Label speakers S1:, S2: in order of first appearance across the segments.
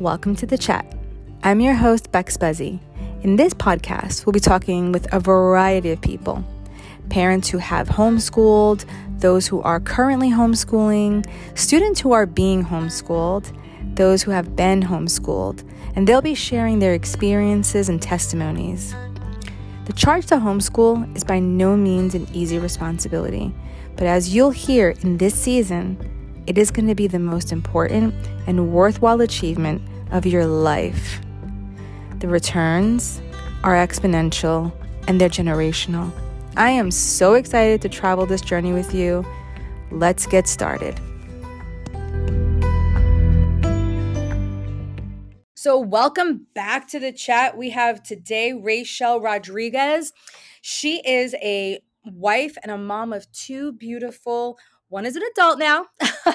S1: Welcome to the chat. I'm your host, Bex Buzzy. In this podcast, we'll be talking with a variety of people parents who have homeschooled, those who are currently homeschooling, students who are being homeschooled, those who have been homeschooled, and they'll be sharing their experiences and testimonies. The charge to homeschool is by no means an easy responsibility, but as you'll hear in this season, it is going to be the most important and worthwhile achievement of your life. The returns are exponential and they're generational. I am so excited to travel this journey with you. Let's get started. So, welcome back to the chat. We have today Raechelle Rodriguez. She is a wife and a mom of two beautiful one is an adult now,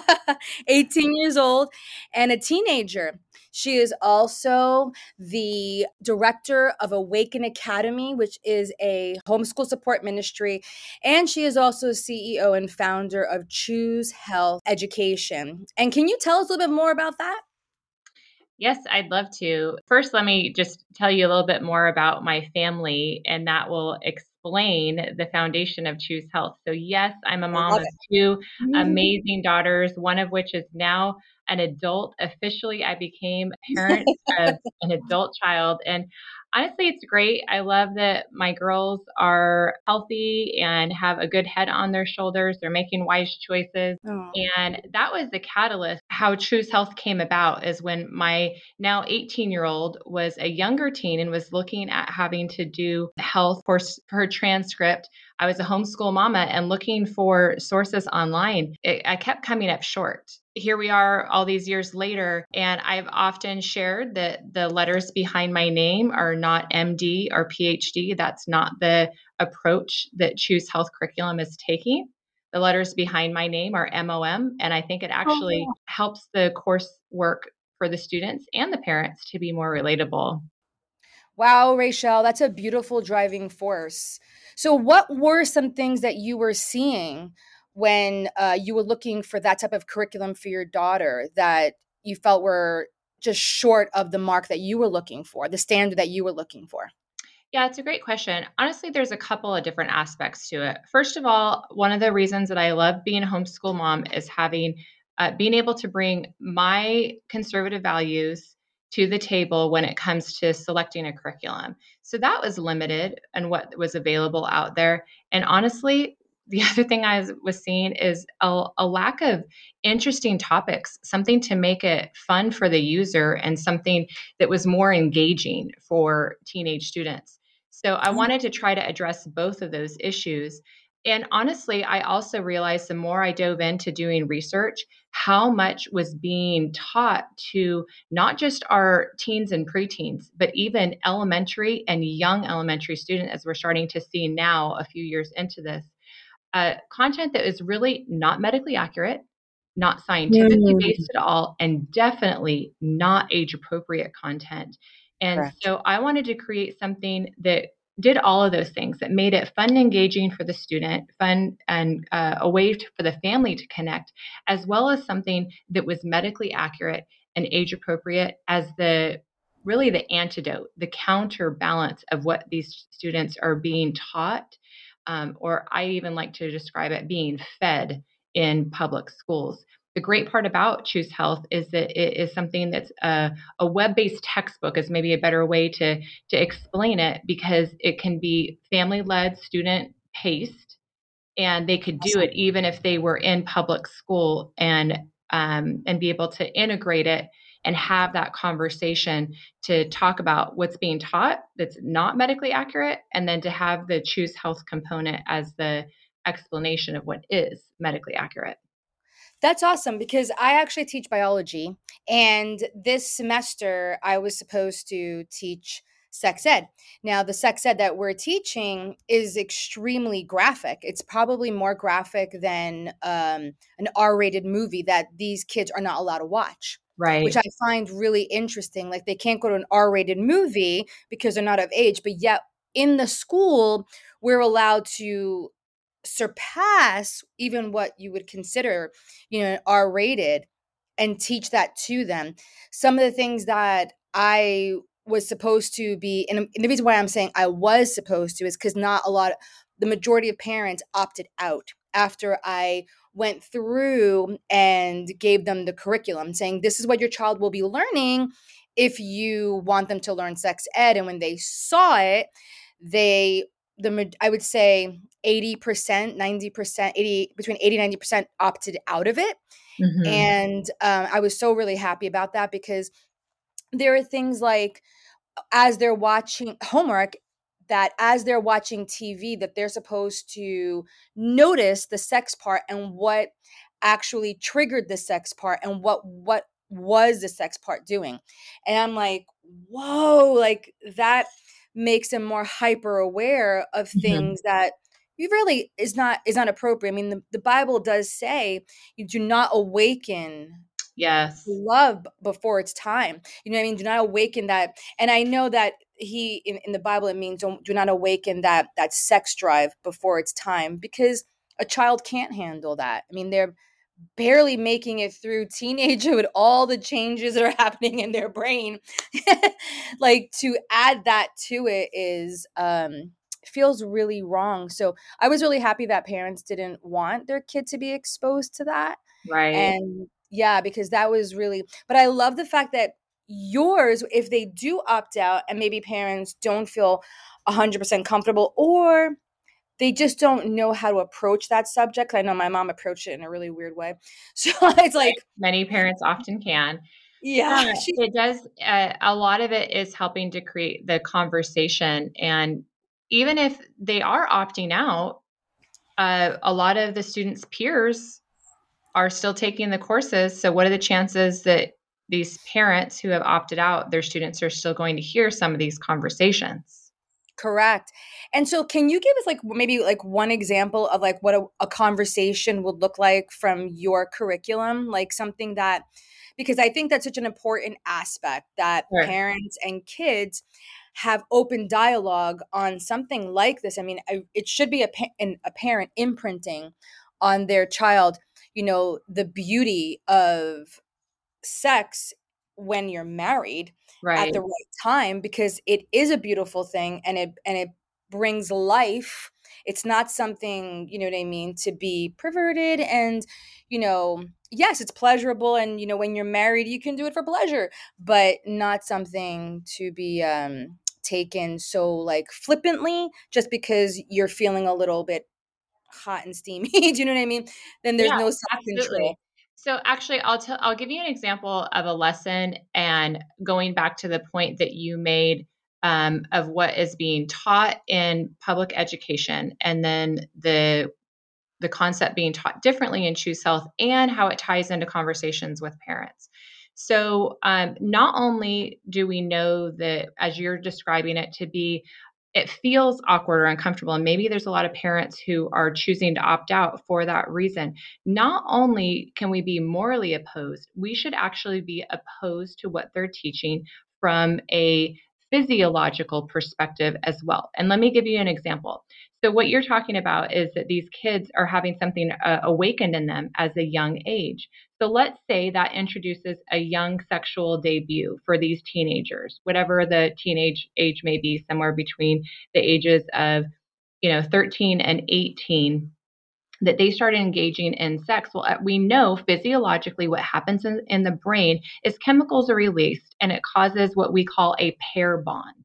S1: 18 years old, and a teenager. She is also the director of Awaken Academy, which is a homeschool support ministry. And she is also CEO and founder of Choose Health Education. And can you tell us a little bit more about that?
S2: Yes, I'd love to. First, let me just tell you a little bit more about my family, and that will explain the foundation of Choose Health. So, yes, I'm a mom of two mm-hmm. amazing daughters, one of which is now an adult. Officially, I became parent of an adult child. And honestly, it's great. I love that my girls are healthy and have a good head on their shoulders. They're making wise choices. Oh. And that was the catalyst. How Choose Health came about is when my now 18 year old was a younger teen and was looking at having to do health for her transcript. I was a homeschool mama and looking for sources online. It, I kept coming up short. Here we are all these years later and i've often shared that the letters behind my name are not md or phd that's not the approach that choose health curriculum is taking. The letters behind my name are mom and i think it oh, actually oh, helps the coursework for the students and the parents to be more relatable.
S1: Wow raechelle that's a beautiful driving force so what were some things that you were seeing when uh, you were looking for that type of curriculum for your daughter that you felt were just short of the mark that you were looking for, the standard that you were looking for?
S2: Yeah, it's a great question. Honestly, there's a couple of different aspects to it. First of all, one of the reasons that I love being a homeschool mom is having uh, being able to bring my conservative values to the table when it comes to selecting a curriculum. So that was limited and what was available out there. And honestly, the other thing I was seeing is a, a, lack of interesting topics, something to make it fun for the user and something that was more engaging for teenage students. So I mm-hmm. wanted to try to address both of those issues. And honestly, I also realized the more I dove into doing research, how much was being taught to not just our teens and preteens, but even elementary and young elementary students, as we're starting to see now a few years into this uh, content that is really not medically accurate, not scientifically mm. based at all, and definitely not age appropriate content. And Correct. so I wanted to create something that did all of those things that made it fun and engaging for the student, fun and uh, a way for the family to connect, as well as something that was medically accurate and age appropriate as the really the antidote, the counterbalance of what these students are being taught um, or I even like to describe it being fed in public schools. The great part about Choose Health is that it is something that's a, a web-based textbook is maybe a better way to to explain it because it can be family-led, student-paced, and they could do it even if they were in public school and um, and be able to integrate it and have that conversation to talk about what's being taught that's not medically accurate, and then to have the choose health component as the explanation of what is medically accurate.
S1: That's awesome because I actually teach biology. And this semester, I was supposed to teach sex ed. Now, the sex ed that we're teaching is extremely graphic. It's probably more graphic than um, an R rated movie that these kids are not allowed to watch
S2: right
S1: which i find really interesting like they can't go to an r-rated movie because they're not of age but yet in the school we're allowed to surpass even what you would consider you know r-rated and teach that to them. Some of the things that I was supposed to be, and the reason why I'm saying I was supposed to is because not a lot, the majority of parents opted out after I went through and gave them the curriculum saying this is what your child will be learning if you want them to learn sex ed and when they saw it they the i would say 80% 90% 80 between 80 90% opted out of it mm-hmm. and um, i was so really happy about that because there are things like as they're watching homework that as they're watching TV that they're supposed to notice the sex part and what actually triggered the sex part and what what was the sex part doing. And I'm like, "Whoa, like that makes them more hyper aware of things mm-hmm. that you really is not is not appropriate. I mean, the, the Bible does say you do not awaken
S2: yes.
S1: love before it's time. You know what i mean? Do not awaken that. And i know that he in, in the bible it means don't do not awaken that that sex drive before it's time because a child can't handle that. I mean they're barely making it through teenagehood with all the changes that are happening in their brain. Like to add that to it is um feels really wrong. So i was really happy that parents didn't want their kid to be exposed to that.
S2: Right.
S1: And yeah because that was really but i love the fact that yours if they do opt out and maybe parents don't feel 100% comfortable or they just don't know how to approach that subject i know my mom approached it in a really weird way. So it's like
S2: many parents often can.
S1: Yeah.
S2: Uh, it does uh, a lot of it is helping to create the conversation and even if they are opting out uh, a lot of the students peers are still taking the courses. So what are the chances that these parents who have opted out, their students are still going to hear some of these conversations.
S1: Correct. And so can you give us like maybe like one example of like what a, a conversation would look like from your curriculum, like something that because I think that's such an important aspect that sure. parents and kids have open dialogue on something like this. I mean, I, it should be a, an, a parent imprinting on their child, you know, the beauty of sex when you're married right. at the right. time because it is a beautiful thing and it and it brings life. It's not something you know what i mean to be perverted and you know yes it's pleasurable and you know when you're married you can do it for pleasure but not something to be um taken so like flippantly just because you're feeling a little bit hot and steamy do you know what i mean? Then there's yeah, no self control
S2: so actually I'll I'll give you an example of a lesson and going back to the point that you made um, of what is being taught in public education and then the the concept being taught differently in choose health and how it ties into conversations with parents. So um, not only do we know that as you're describing it to be it feels awkward or uncomfortable. And maybe there's a lot of parents who are choosing to opt out for that reason. Not only can we be morally opposed, we should actually be opposed to what they're teaching from a physiological perspective as well. And let me give you an example. So, what you're talking about is that these kids are having something uh, awakened in them as a young age. So, let's say that introduces a young sexual debut for these teenagers, whatever the teenage age may be, somewhere between the ages of, you know, 13 and 18 that they started engaging in sex, well, uh, we know physiologically what happens in, in the brain is chemicals are released and it causes what we call a pair bond.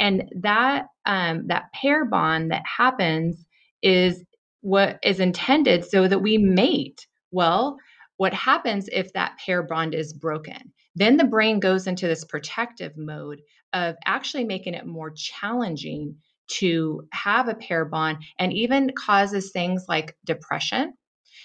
S2: And that um, that pair bond that happens is what is intended so that we mate. Well, what happens if that pair bond is broken? Then the brain goes into this protective mode of actually making it more challenging to have a pair bond and even causes things like depression.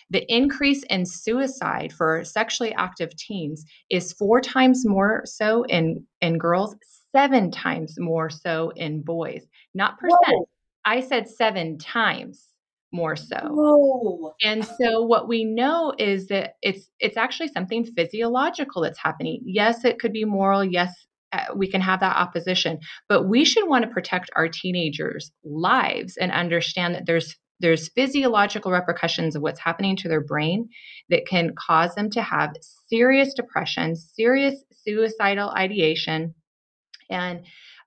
S2: The increase in suicide for sexually active teens is four times more so in, in girls, seven times more so in boys, not percent. Whoa. I said seven times more so. Whoa. And so what we know is that it's it's actually something physiological that's happening. Yes, it could be moral. Yes, uh, we can have that opposition, but we should want to protect our teenagers' lives and understand that there's there's physiological repercussions of what's happening to their brain that can cause them to have serious depression, serious suicidal ideation, and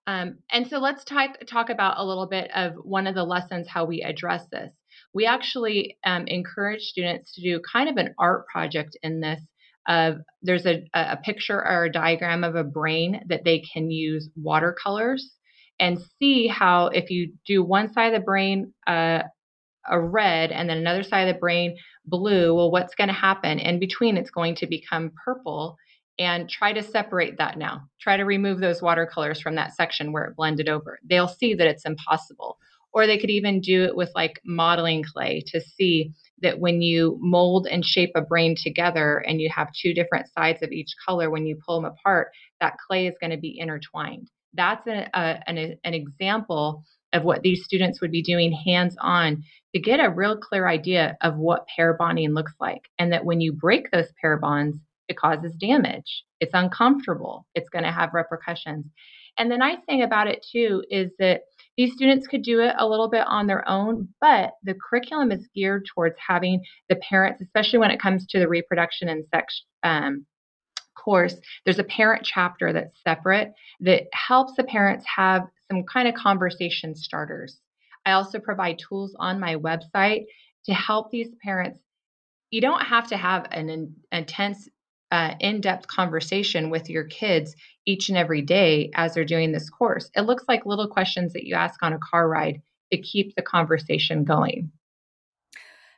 S2: um, and so let's talk talk about a little bit of one of the lessons how we address this. We actually um, encourage students to do kind of an art project in this. Of there's a, a picture or a diagram of a brain that they can use watercolors and see how if you do one side of the brain uh, a red and then another side of the brain blue, well, what's going to happen? In between, it's going to become purple. And try to separate that now. Try to remove those watercolors from that section where it blended over. They'll see that it's impossible. Or they could even do it with like modeling clay to see that when you mold and shape a brain together and you have two different sides of each color, when you pull them apart, that clay is going to be intertwined. That's a, a, uh, an, an example of what these students would be doing hands on to get a real clear idea of what pair bonding looks like. And that when you break those pair bonds, it causes damage. It's uncomfortable. It's going to have repercussions. And the nice thing about it, too, is that these students could do it a little bit on their own, but the curriculum is geared towards having the parents, especially when it comes to the reproduction and sex um, course, there's a parent chapter that's separate that helps the parents have some kind of conversation starters. I also provide tools on my website to help these parents. You don't have to have an in, intense, uh, in depth conversation with your kids each and every day as they're doing this course. It looks like little questions that you ask on a car ride to keep the conversation going.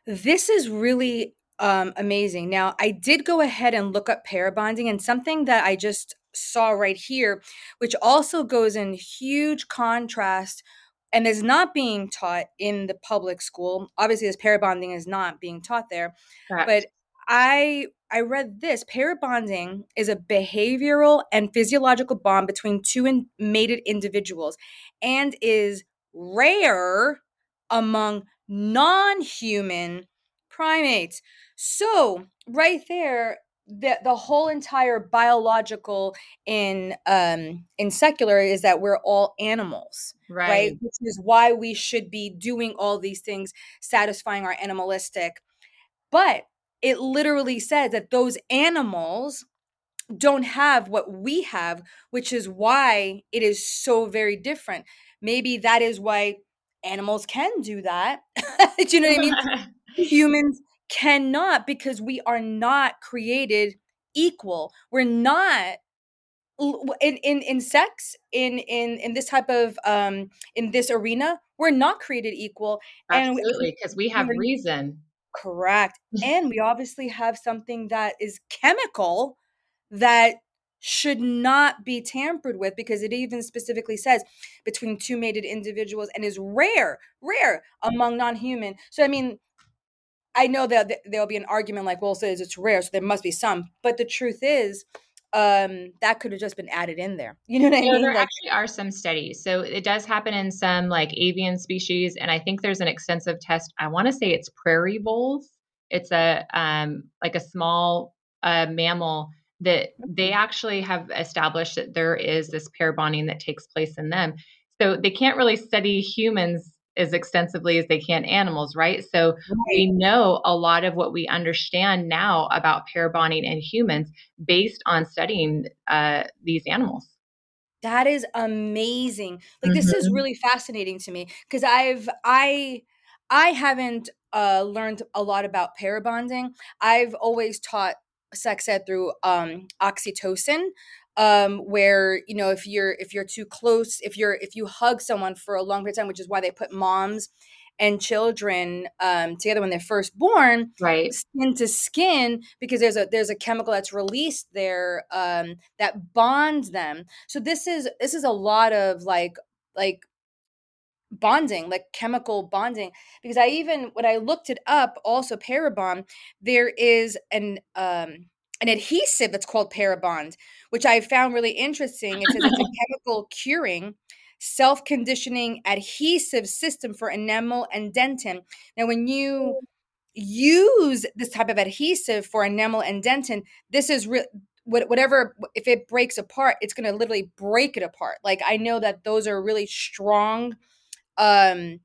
S1: This is really um, amazing. Now, I did go ahead and look up pair bonding, and something that I just saw right here, which also goes in huge contrast and is not being taught in the public school. Obviously, this pair bonding is not being taught there. Correct. But I I read this pair bonding is a behavioral and physiological bond between two in, mated individuals and is rare among non-human primates. So, right there, the the whole entire biological in um in secular is that we're all animals right. right which is why we should be doing all these things satisfying our animalistic but it literally says that those animals don't have what we have which is why it is so very different. Maybe that is why animals can do that. Do you know what i mean? Humans cannot because we are not created equal. We're not in in in sex in in in this type of um in this arena we're not created equal.
S2: Absolutely because we have reason
S1: correct and we obviously have something that is chemical that should not be tampered with because it even specifically says between two mated individuals and is rare rare among non-human so i mean I know that there'll be an argument like, well, says it's rare, so there must be some. But the truth is, um, that could have just been added in there. You know what I mean?
S2: There like, actually are some studies. So it does happen in some like avian species, and I think there's an extensive test. I want to say it's prairie voles. It's a um, like a small uh, mammal that they actually have established that there is this pair bonding that takes place in them. So they can't really study humans as extensively as they can animals, right? So right. we know a lot of what we understand now about pair bonding in humans based on studying uh, these animals.
S1: That is amazing. Like mm-hmm. this is mm-hmm. really fascinating to me because I've I I haven't uh, learned a lot about pair bonding. I've always taught sex ed through um, oxytocin, um, where you know if you're if you're too close if you're if you hug someone for a long period of time which is why they put moms and children um, together when they're first born
S2: right.
S1: skin to skin because there's a there's a chemical that's released there um, that bonds them. So this is this is a lot of like like bonding like chemical bonding because i even when i looked it up also parabond there is an um an adhesive that's called Parabond, which I found really interesting. It says it's a chemical curing, self conditioning adhesive system for enamel and dentin. Now, when you use this type of adhesive for enamel and dentin, this is real. Whatever, if it breaks apart, it's going to literally break it apart. Like I know that those are really strong um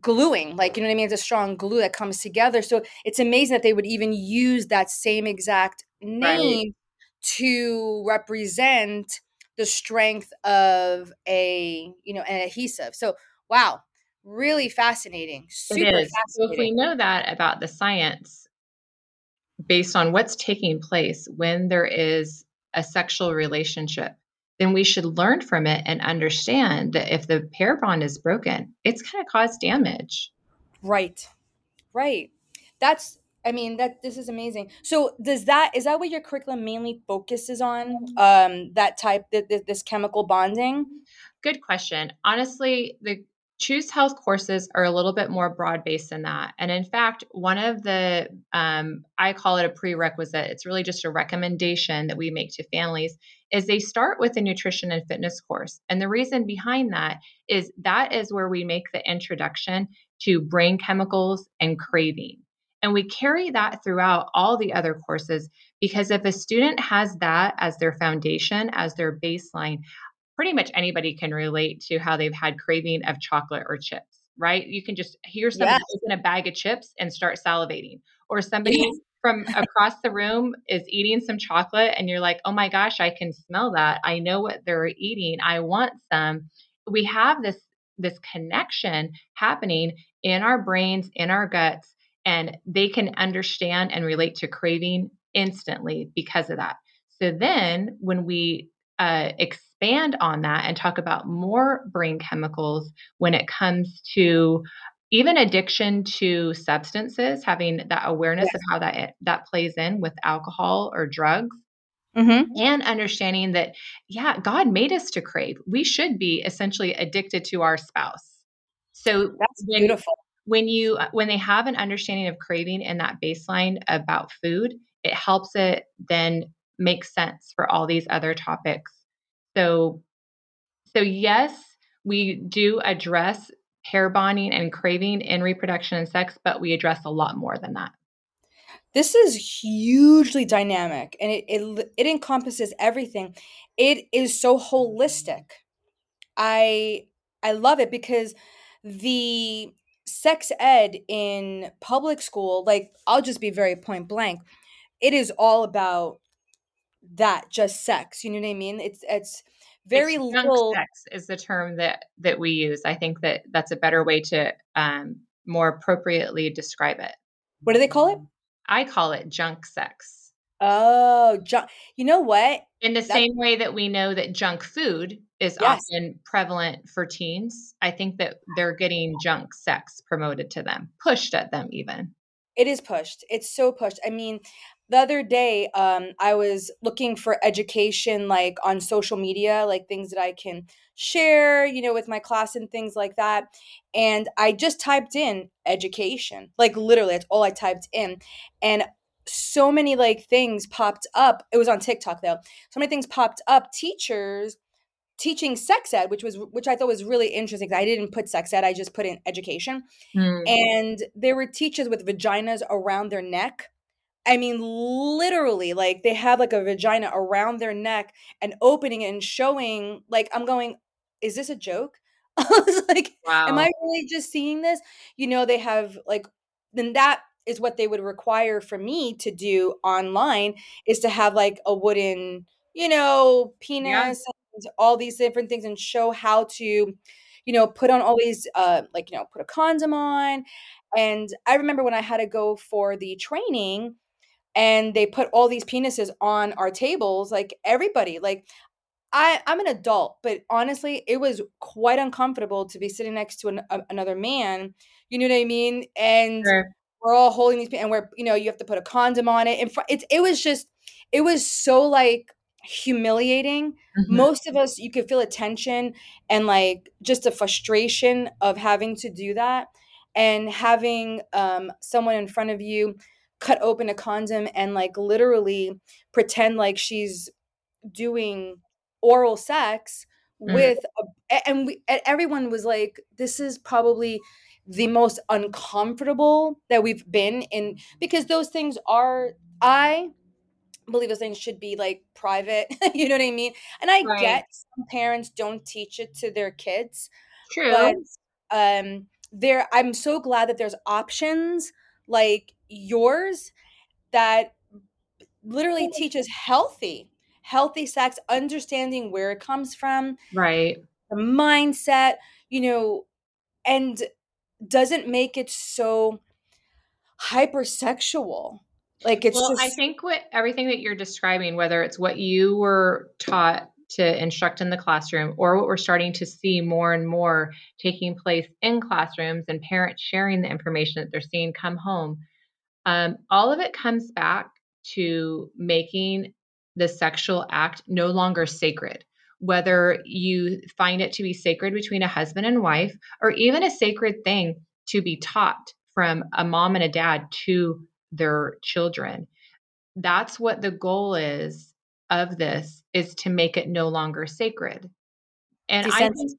S1: gluing like you know what i mean it's a strong glue that comes together so it's amazing that they would even use that same exact name right. to represent the strength of a you know an adhesive so wow really fascinating super fascinating
S2: so if we know that about the science based on what's taking place when there is a sexual relationship then we should learn from it and understand that if the pair bond is broken, it's going to cause damage.
S1: Right. Right. That's I mean that this is amazing. So does that is that what your curriculum mainly focuses on um that type this, this chemical bonding?
S2: Good question. Honestly, the Choose Health courses are a little bit more broad based than that. And in fact, one of the, um, I call it a prerequisite, it's really just a recommendation that we make to families, is they start with a nutrition and fitness course. And the reason behind that is that is where we make the introduction to brain chemicals and craving. And we carry that throughout all the other courses because if a student has that as their foundation, as their baseline, pretty much anybody can relate to how they've had craving of chocolate or chips, right? You can just hear somebody yes. open a bag of chips and start salivating, or somebody from across the room is eating some chocolate and you're like, oh my gosh, I can smell that. I know what they're eating. I want some. We have this this connection happening in our brains, in our guts, and they can understand and relate to craving instantly because of that. So then when we uh, expand on that and talk about more brain chemicals when it comes to even addiction to substances, having that awareness yes. of how that that plays in with alcohol or drugs. Mm-hmm. And understanding that, yeah, God made us to crave. We should be essentially addicted to our spouse. So
S1: that's when, beautiful.
S2: When you uh, when they have an understanding of craving and that baseline about food, it helps it then make sense for all these other topics so, so yes, we do address pair bonding and craving in reproduction and sex, but we address a lot more than that.
S1: This is hugely dynamic and it, it, it encompasses everything. It is so holistic. I I love it because the sex ed in public school, like I'll just be very point blank, it is all about that just sex you know what i mean? It's it's very it's little
S2: sex is the term that that we use. I think that that's a better way to um more appropriately describe it.
S1: What do they call it?
S2: I call it junk sex
S1: oh junk you know what?
S2: In the that's- same way that we know that junk food is yes. often prevalent for teens i think that they're getting junk sex promoted to them pushed at them even.
S1: It is pushed. It's so pushed. I mean the other day um, i was looking for education like on social media like things that i can share you know with my class and things like that and i just typed in education like literally that's all i typed in and so many like things popped up it was on tiktok though so many things popped up teachers teaching sex ed which was which i thought was really interesting i didn't put sex ed i just put in education mm. and there were teachers with vaginas around their neck I mean, literally, like they have like a vagina around their neck and opening it and showing, like, I'm going, is this a joke? I was like, wow. am I really just seeing this? You know, they have like, then that is what they would require for me to do online is to have like a wooden, you know, penis yeah. and all these different things and show how to, you know, put on all these, uh, like, you know, put a condom on. And I remember when I had to go for the training, and they put all these penises on our tables like everybody like I, I'm an adult, but honestly, it was quite uncomfortable to be sitting next to an, a, another man. You know what I mean? And sure. We're all holding these, and we're you know you have to put a condom on it. And it it was just, it was so like humiliating. Mm-hmm. Most of us, you could feel a tension and like just a frustration of having to do that, and having um, someone in front of you cut open a condom and like literally pretend like she's doing oral sex mm. with a, and we and everyone was like this is probably the most uncomfortable that we've been in because those things are i believe those things should be like private you know what i mean? And i right. get some parents don't teach it to their kids
S2: true. but
S1: um there i'm so glad that there's options like yours that literally teaches healthy healthy sex understanding where it comes from
S2: right.
S1: the mindset you know and doesn't make it so hypersexual like it's
S2: well,
S1: just
S2: I think what everything that you're describing, whether it's what you were taught to instruct in the classroom or what we're starting to see more and more taking place in classrooms and parents sharing the information that they're seeing come home, um, all of it comes back to making the sexual act no longer sacred. Whether you find it to be sacred between a husband and wife, or even a sacred thing to be taught from a mom and a dad to their children. That's what the goal is of this is to make it no longer sacred. And I think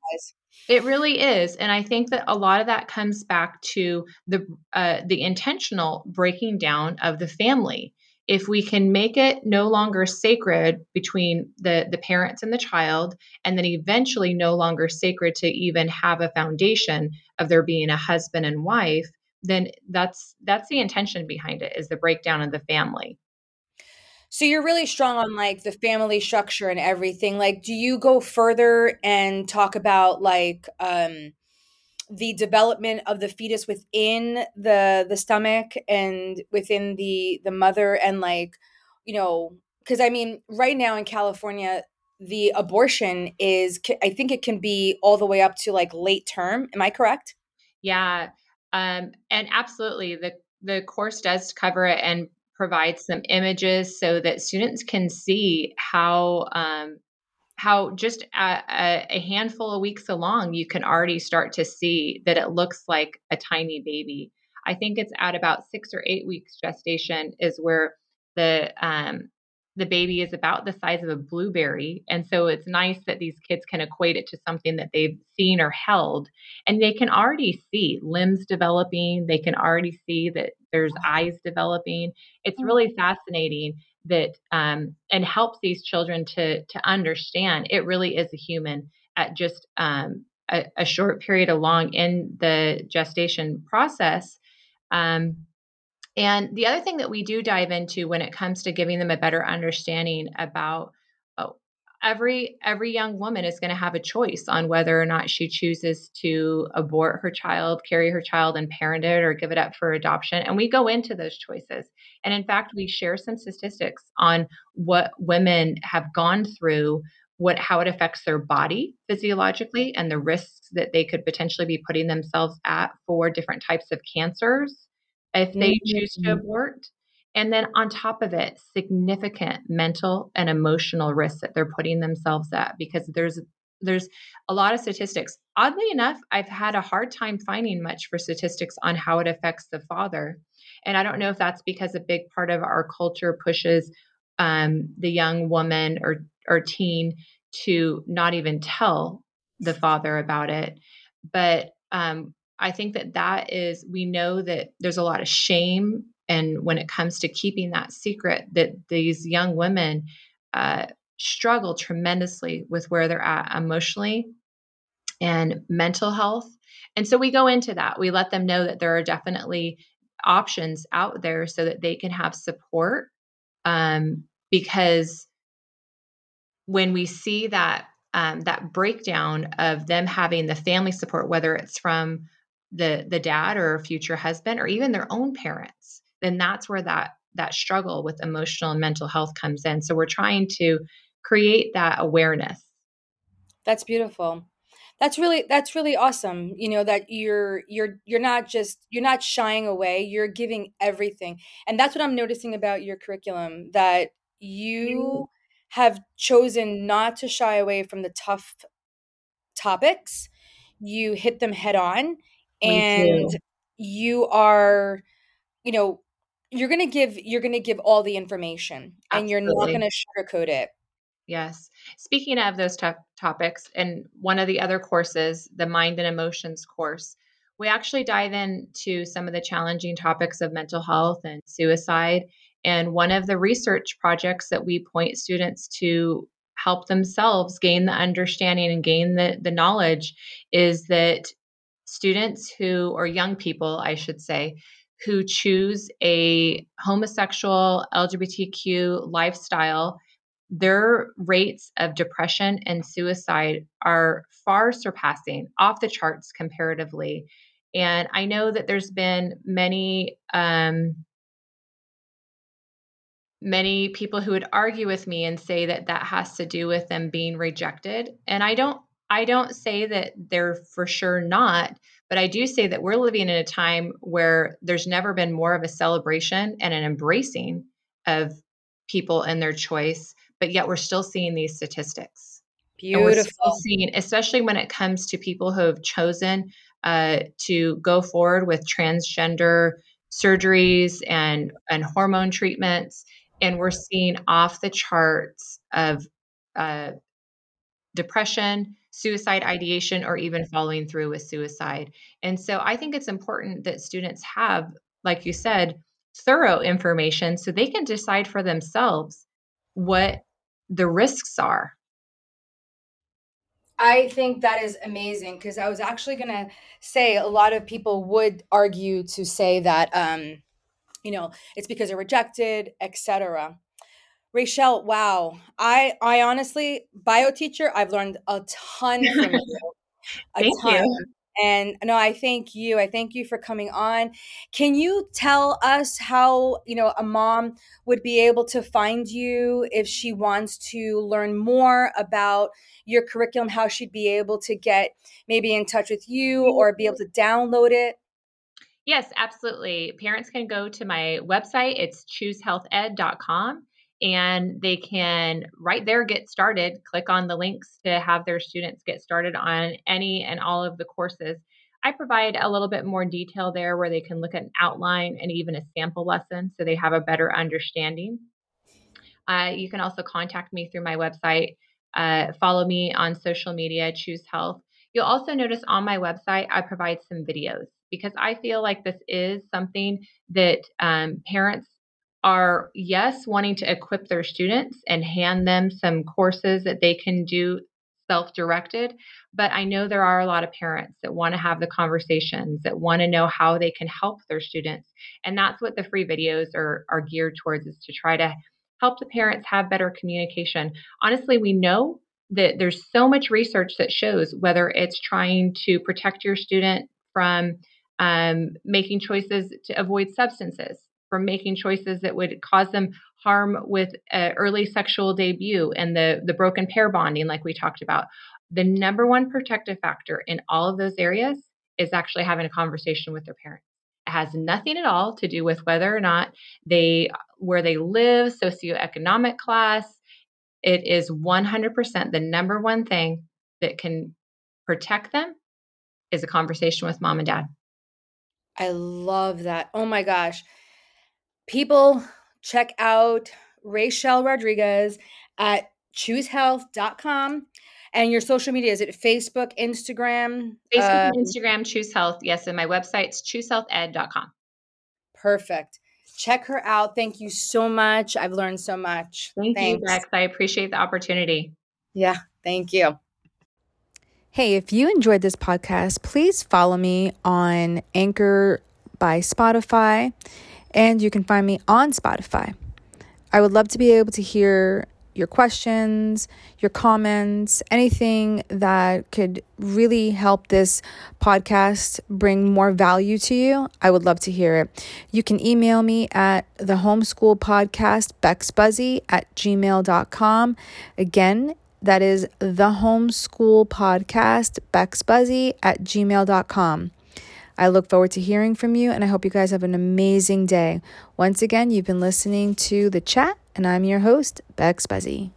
S2: it really is, and I think that a lot of that comes back to the uh, the intentional breaking down of the family. If we can make it no longer sacred between the the parents and the child, and then eventually no longer sacred to even have a foundation of there being a husband and wife, then that's that's the intention behind it is the breakdown of the family.
S1: So you're really strong on like the family structure and everything. Like do you go further and talk about like um the development of the fetus within the the stomach and within the the mother and like you know because i mean right now in california the abortion is i think it can be all the way up to like late term. Am i correct?
S2: Yeah um, and absolutely, the the course does cover it and provide some images so that students can see how um, how just a, a, handful of weeks along you can already start to see that it looks like a tiny baby. I think it's at about six or eight weeks gestation is where the um, the baby is about the size of a blueberry. And so it's nice that these kids can equate it to something that they've seen or held. And they can already see limbs developing, they can already see that there's eyes developing. It's mm. really fascinating that um, and helps these children to to understand it really is a human at just um, a, a, short period along in the gestation process. Um, and the other thing that we do dive into when it comes to giving them a better understanding about every every young woman is going to have a choice on whether or not she chooses to abort her child, carry her child and parent it or give it up for adoption. And we go into those choices. And in fact, we share some statistics on what women have gone through what how it affects their body physiologically and the risks that they could potentially be putting themselves at for different types of cancers if they mm-hmm. choose to abort. And then on top of it, significant mental and emotional risks that they're putting themselves at because there's there's a lot of statistics. Oddly enough, I've had a hard time finding much for statistics on how it affects the father. And I don't know if that's because a big part of our culture pushes um, the young woman or or teen to not even tell the father about it. But um, I think that that is, we know that there's a lot of shame. And when it comes to keeping that secret, that these young women uh, struggle tremendously with where they're at emotionally and mental health. And so we go into that. We let them know that there are definitely options out there so that they can have support. Um, because when we see that um, that breakdown of them having the family support, whether it's from the the dad or future husband or even their own parents then that's where that that struggle with emotional and mental health comes in. So we're trying to create that awareness.
S1: That's beautiful. That's really that's really awesome you know that you're you're you're not just you're not shying away you're giving everything. And that's what i'm noticing about your curriculum that mm-hmm. you have chosen not to shy away from the tough topics. You hit them head on and you are you know you're going to give you're going to give all the information Absolutely. and you're not going to sugarcoat it
S2: yes speaking of those tough topics and one of the other courses the mind and emotions course we actually dive into some of the challenging topics of mental health and suicide and one of the research projects that we point students to help themselves gain the understanding and gain the, the knowledge is that students who, or young people, I should say, who choose a homosexual LGBTQ lifestyle, their rates of depression and suicide are far surpassing, off the charts comparatively. And I know that there's been many um, many people who would argue with me and say that that has to do with them being rejected and i don't i don't say that they're for sure not but i do say that we're living in a time where there's never been more of a celebration and an embracing of people and their choice but yet we're still seeing these statistics.
S1: Beautiful.
S2: seeing especially when it comes to people who have chosen uh, to go forward with transgender surgeries and and hormone treatments and we're seeing off the charts of uh, depression, suicide ideation, or even following through with suicide. And so I think it's important that students have, like you said, thorough information so they can decide for themselves what the risks are.
S1: I think that is amazing because I was actually going to say a lot of people would argue to say that um, you know it's because they're rejected etc raechelle wow i i honestly bio teacher i've learned a ton from you
S2: a thank ton. you
S1: and no i thank you i thank you for coming on can you tell us how you know a mom would be able to find you if she wants to learn more about your curriculum how she'd be able to get maybe in touch with you or be able to download it
S2: Yes, absolutely. Parents can go to my website. It's choosehealthed.com and they can right there get started. Click on the links to have their students get started on any and all of the courses. I provide a little bit more detail there where they can look at an outline and even a sample lesson so they have a better understanding. Uh, you can also contact me through my website. Uh, follow me on social media, Choose Health. You'll also notice on my website, I provide some videos because I feel like this is something that um, parents are, yes, wanting to equip their students and hand them some courses that they can do self directed. But I know there are a lot of parents that want to have the conversations, that want to know how they can help their students. And that's what the free videos are, are geared towards is to try to help the parents have better communication. Honestly, we know that there's so much research that shows whether it's trying to protect your student from um, making choices to avoid substances, from making choices that would cause them harm with uh, early sexual debut and the, the broken pair bonding, like we talked about. The number one protective factor in all of those areas is actually having a conversation with their parents. It has nothing at all to do with whether or not they, where they live, socioeconomic class. It is 100% the number one thing that can protect them is a conversation with mom and dad.
S1: I love that. Oh my gosh. People check out Raechelle Rodriguez at choosehealth.com and your social media is it Facebook, Instagram?
S2: Facebook, um, Instagram, Choose Health. Yes, and my website's choosehealthed.com.
S1: Perfect. Check her out. Thank you so much. I've learned so much.
S2: Thank Thanks. you, Bex. I appreciate the opportunity.
S1: Yeah, thank you. Hey, if you enjoyed this podcast, please follow me on Anchor by Spotify, and you can find me on Spotify. I would love to be able to hear your questions, your comments, anything that could really help this podcast bring more value to you. I would love to hear it. You can email me at the homeschool podcast, bexbuzzy at gmail.com. Again, that is the homeschool podcast, bexbuzzy at gmail.com. I look forward to hearing from you and I hope you guys have an amazing day. Once again, you've been listening to The Chat, and I'm your host, Bex Buzzy.